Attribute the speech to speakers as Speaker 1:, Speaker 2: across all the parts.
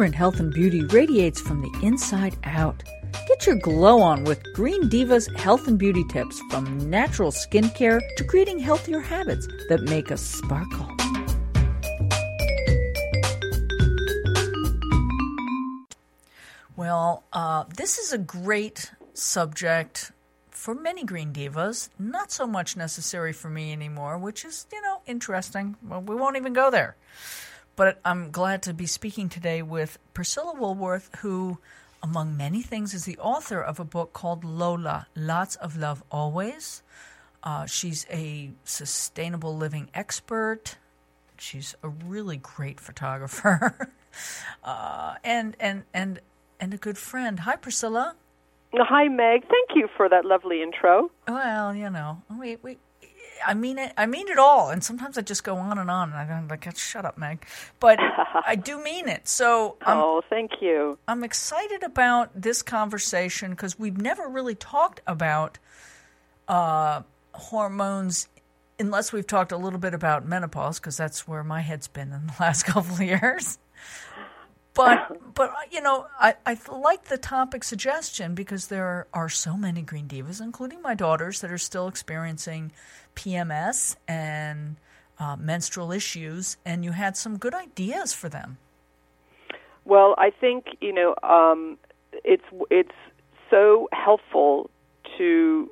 Speaker 1: vibrant health and beauty radiates from the inside out. Get your glow on with Green Diva's health and beauty tips from natural skincare to creating healthier habits that make us sparkle. Well, uh, this is a great subject for many green divas, not so much necessary for me anymore, which is, you know, interesting. Well, we won't even go there. But I'm glad to be speaking today with Priscilla Woolworth, who, among many things, is the author of a book called Lola Lots of Love Always. Uh, she's a sustainable living expert. She's a really great photographer. uh, and, and, and, and a good friend. Hi, Priscilla.
Speaker 2: Hi, Meg. Thank you for that lovely intro.
Speaker 1: Well, you know, we we. I mean it. I mean it all, and sometimes I just go on and on, and I'm like, "Shut up, Meg," but I do mean it. So,
Speaker 2: I'm, oh, thank you.
Speaker 1: I'm excited about this conversation because we've never really talked about uh, hormones, unless we've talked a little bit about menopause, because that's where my head's been in the last couple of years but but you know I, I like the topic suggestion because there are so many green divas including my daughters that are still experiencing pms and uh, menstrual issues and you had some good ideas for them
Speaker 2: well i think you know um, it's it's so helpful to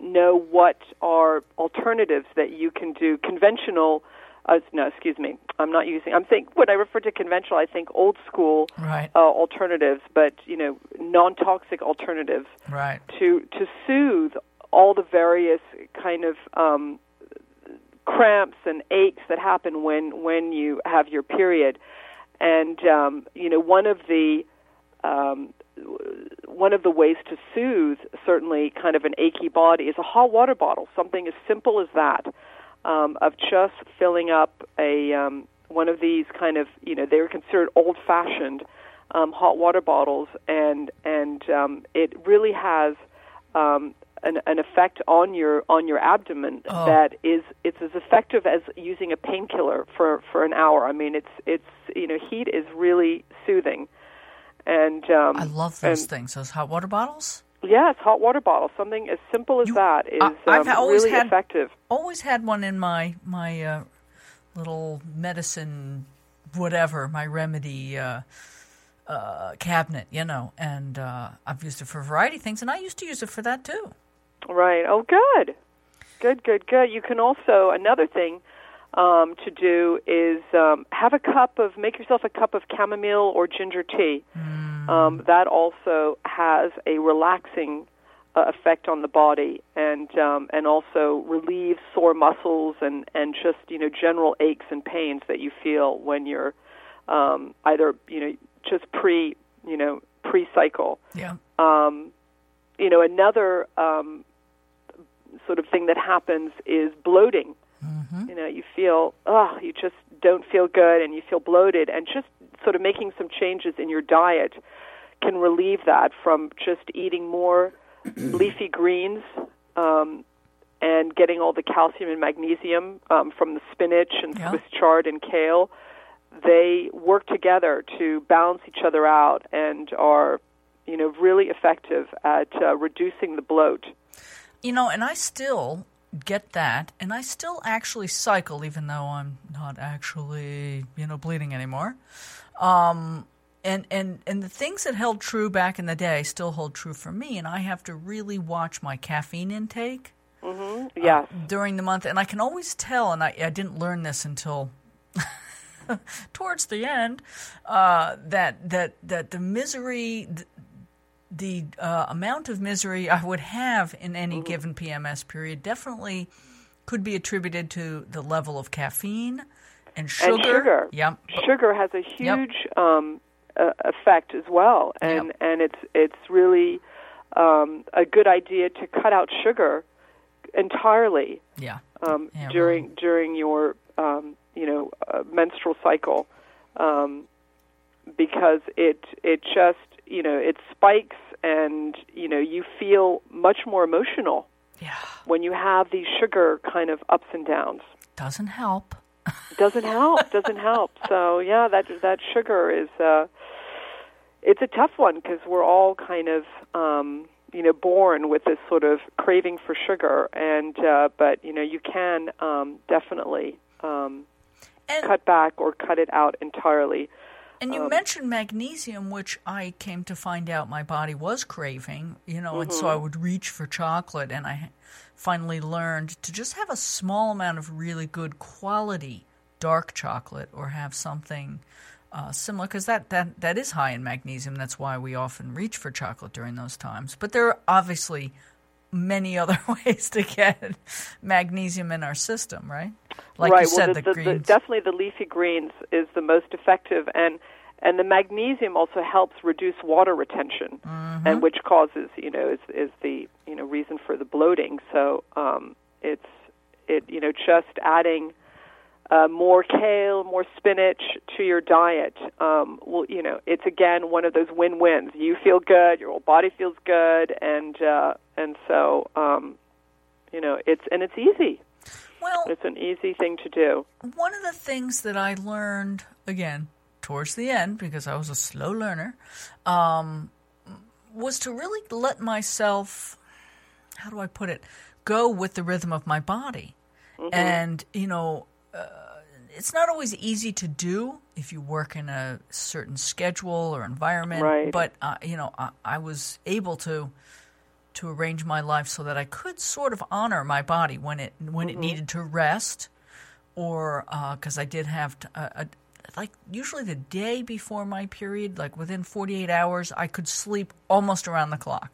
Speaker 2: know what are alternatives that you can do conventional uh, no, excuse me. I'm not using. I'm saying when I refer to conventional, I think old school
Speaker 1: right.
Speaker 2: uh, alternatives, but you know, non-toxic alternatives
Speaker 1: right.
Speaker 2: to to soothe all the various kind of um, cramps and aches that happen when when you have your period. And um, you know, one of the um, one of the ways to soothe certainly kind of an achy body is a hot water bottle. Something as simple as that um, of just filling up a um, one of these kind of you know they were considered old-fashioned um, hot water bottles, and and um, it really has um, an, an effect on your on your abdomen
Speaker 1: oh.
Speaker 2: that is it's as effective as using a painkiller for for an hour. I mean, it's it's you know heat is really soothing, and um,
Speaker 1: I love those things. Those hot water bottles.
Speaker 2: Yes, hot water bottle. Something as simple as
Speaker 1: You-
Speaker 2: that is
Speaker 1: I- I've
Speaker 2: um,
Speaker 1: always
Speaker 2: really
Speaker 1: had-
Speaker 2: effective.
Speaker 1: Always had one in my my uh, little medicine, whatever, my remedy uh, uh, cabinet, you know, and uh, I've used it for a variety of things, and I used to use it for that too.
Speaker 2: Right. Oh, good. Good, good, good. You can also, another thing um, to do is um, have a cup of, make yourself a cup of chamomile or ginger tea. Um, that also has a relaxing uh, effect on the body and um, and also relieves sore muscles and, and just, you know, general aches and pains that you feel when you're um, either, you know, just pre, you know, pre-cycle
Speaker 1: Yeah.
Speaker 2: um, you know, another um, sort of thing that happens is bloating.
Speaker 1: Mm-hmm.
Speaker 2: You know, you feel, oh, you just don't feel good and you feel bloated, and just sort of making some changes in your diet can relieve that from just eating more leafy greens um, and getting all the calcium and magnesium um, from the spinach and
Speaker 1: Yeah.
Speaker 2: Swiss chard and kale. They work together to balance each other out and are, you know, really effective at uh, reducing the bloat.
Speaker 1: You know, and I still get that, and I still actually cycle, even though I'm not actually, you know, bleeding anymore. Um, and and and the things that held true back in the day still hold true for me, and I have to really watch my caffeine intake
Speaker 2: Yes.
Speaker 1: during the month, and I can always tell. And I, I didn't learn this until towards the end uh, that that that the misery. th- the uh, amount of misery I would have in any
Speaker 2: Mm-hmm.
Speaker 1: given PMS period definitely could be attributed to the level of caffeine and sugar.
Speaker 2: And sugar.
Speaker 1: Yep.
Speaker 2: Sugar has a huge um, uh, effect as well, and
Speaker 1: Yep.
Speaker 2: and it's it's really um, a good idea to cut out sugar entirely
Speaker 1: Yeah.
Speaker 2: um,
Speaker 1: Yeah,
Speaker 2: during during your um, you know uh, menstrual cycle um, because it it just you know it spikes and you know you feel much more emotional
Speaker 1: Yeah.
Speaker 2: when you have these sugar kind of ups and downs.
Speaker 1: Doesn't help.
Speaker 2: doesn't help doesn't help so yeah that that sugar is uh it's a tough one because we're all kind of um, you know born with this sort of craving for sugar, and uh, but you know you can um, definitely um,
Speaker 1: And-
Speaker 2: cut back or cut it out entirely.
Speaker 1: And
Speaker 2: Um,
Speaker 1: you mentioned magnesium, which I came to find out my body was craving, you know, and so I
Speaker 2: Mm-hmm.
Speaker 1: would reach for chocolate. And I finally learned to just have a small amount of really good quality dark chocolate or have something uh, similar, because that, that, that is high in magnesium. That's why we often reach for chocolate during those times. But there are obviously many other ways to get magnesium in our system, right? Like
Speaker 2: right.
Speaker 1: you said,
Speaker 2: well,
Speaker 1: the,
Speaker 2: the, the,
Speaker 1: greens.
Speaker 2: definitely the leafy greens is the most effective, and and the magnesium also helps reduce water retention,
Speaker 1: Mm-hmm.
Speaker 2: and which causes you know is is the you know reason for the bloating. So um, it's it you know just adding. Uh, more kale, more spinach to your diet. Um, well, you know, it's again one of those win-wins. You feel good, your whole body feels good, and uh, and so um, you know, it's and it's easy.
Speaker 1: well,
Speaker 2: It's an easy thing to do.
Speaker 1: one of the things that I learned again towards the end because I was a slow learner um, was to really let myself how do I put it go with the rhythm of my body and you know uh, it's not always easy to do if you work in a certain schedule or environment
Speaker 2: Right.
Speaker 1: but uh, you know I, I was able to to arrange my life so that I could sort of honor my body when it when it mm-hmm. needed to rest or uh, because I did have t- a, a, like usually the day before my period, like within 48 hours, I could sleep almost around the clock.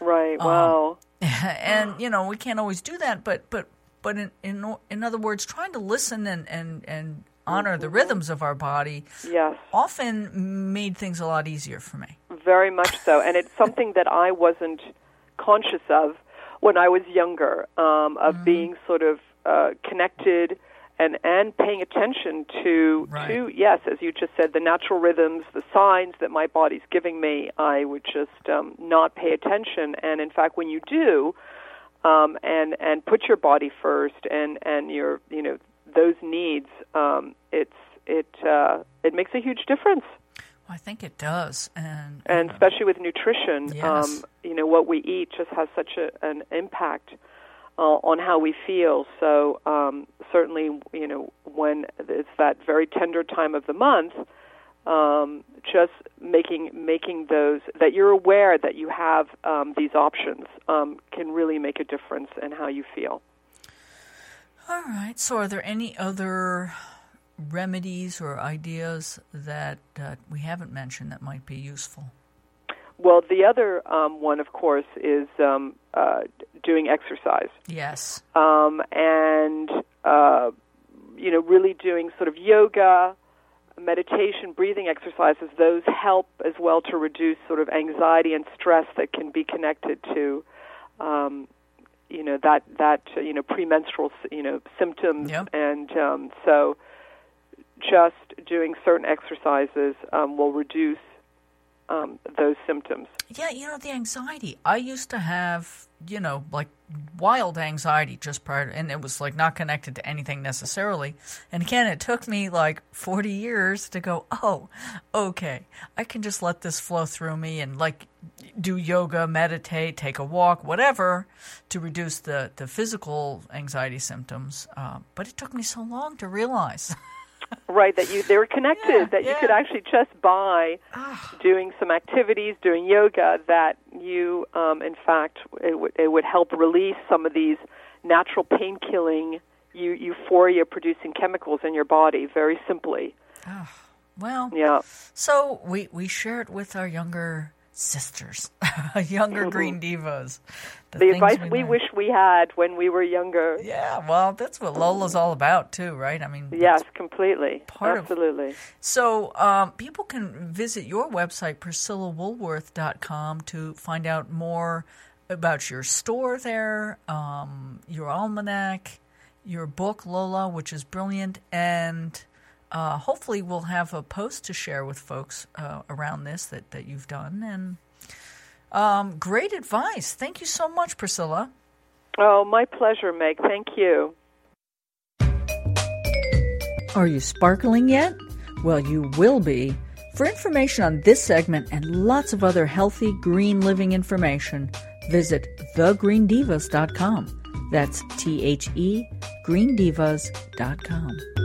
Speaker 2: Right.
Speaker 1: Um,
Speaker 2: Wow.
Speaker 1: and you know we can't always do that, but but but in in, in other words, trying to listen and and and honor the mm-hmm. rhythms of our body
Speaker 2: yes.
Speaker 1: often made things a lot easier for me.
Speaker 2: Very much so. And it's something that I wasn't conscious of when I was younger, um, of
Speaker 1: Mm-hmm.
Speaker 2: being sort of uh, connected and and paying attention to
Speaker 1: Right.
Speaker 2: to yes, as you just said, the natural rhythms, the signs that my body's giving me. I would just um, not pay attention, and in fact, when you do, um, and and put your body first, and and your you know those needs, um, it's it uh, it makes a huge difference
Speaker 1: I think it does, and
Speaker 2: and especially with nutrition,
Speaker 1: Yes.
Speaker 2: um, you know what we eat just has such a, an impact uh, on how we feel. So um, certainly, you know, when it's that very tender time of the month, um, just making making those that you're aware that you have um, these options um, can really make a difference in how you feel.
Speaker 1: All right. So, are there any other remedies or ideas that uh, we haven't mentioned that might be useful?
Speaker 2: Well, the other um, one, of course, is um, uh, doing exercise.
Speaker 1: Yes.
Speaker 2: um, and uh, you know, really doing sort of yoga, meditation, breathing exercises. Those help as well to reduce sort of anxiety and stress that can be connected to, um, you know, that that you know premenstrual you know symptoms.
Speaker 1: Yep.
Speaker 2: And um, so, just doing certain exercises um, will reduce um, those symptoms.
Speaker 1: Yeah, you know, the anxiety. I used to have, you know, like wild anxiety just prior to, and it was like not connected to anything necessarily. And again, it took me like 40 years to go, oh, okay, I can just let this flow through me and like do yoga, meditate, take a walk, whatever to reduce the, the physical anxiety symptoms. Uh, but it took me so long to realize.
Speaker 2: Right, that you they were connected,
Speaker 1: Yeah,
Speaker 2: that you could actually just by
Speaker 1: Ah.
Speaker 2: doing some activities, doing yoga, that you, um, in fact, it would it would help release some of these natural pain killing, eu- euphoria producing chemicals in your body. Very simply,
Speaker 1: well,
Speaker 2: yeah.
Speaker 1: So we we share it with our younger sisters, younger green divas.
Speaker 2: The
Speaker 1: things
Speaker 2: advice we
Speaker 1: learn.
Speaker 2: wish we had when we were younger.
Speaker 1: Yeah, well, that's what Lola's all about too, right? I mean,
Speaker 2: Yes, completely,
Speaker 1: part of-
Speaker 2: absolutely.
Speaker 1: So um, people can visit your website, PriscillaWoolworth.com, to find out more about your store there, um, your almanac, your book, Lola, which is brilliant, and uh, hopefully we'll have a post to share with folks uh, around this that, that you've done. And um, great advice. Thank you so much, Priscilla.
Speaker 2: Oh, my pleasure, Meg. Thank you.
Speaker 1: Are you sparkling yet? Well, you will be For information on this segment and lots of other healthy green living information, visit thegreendivas.com. That's T H E greendivas.com.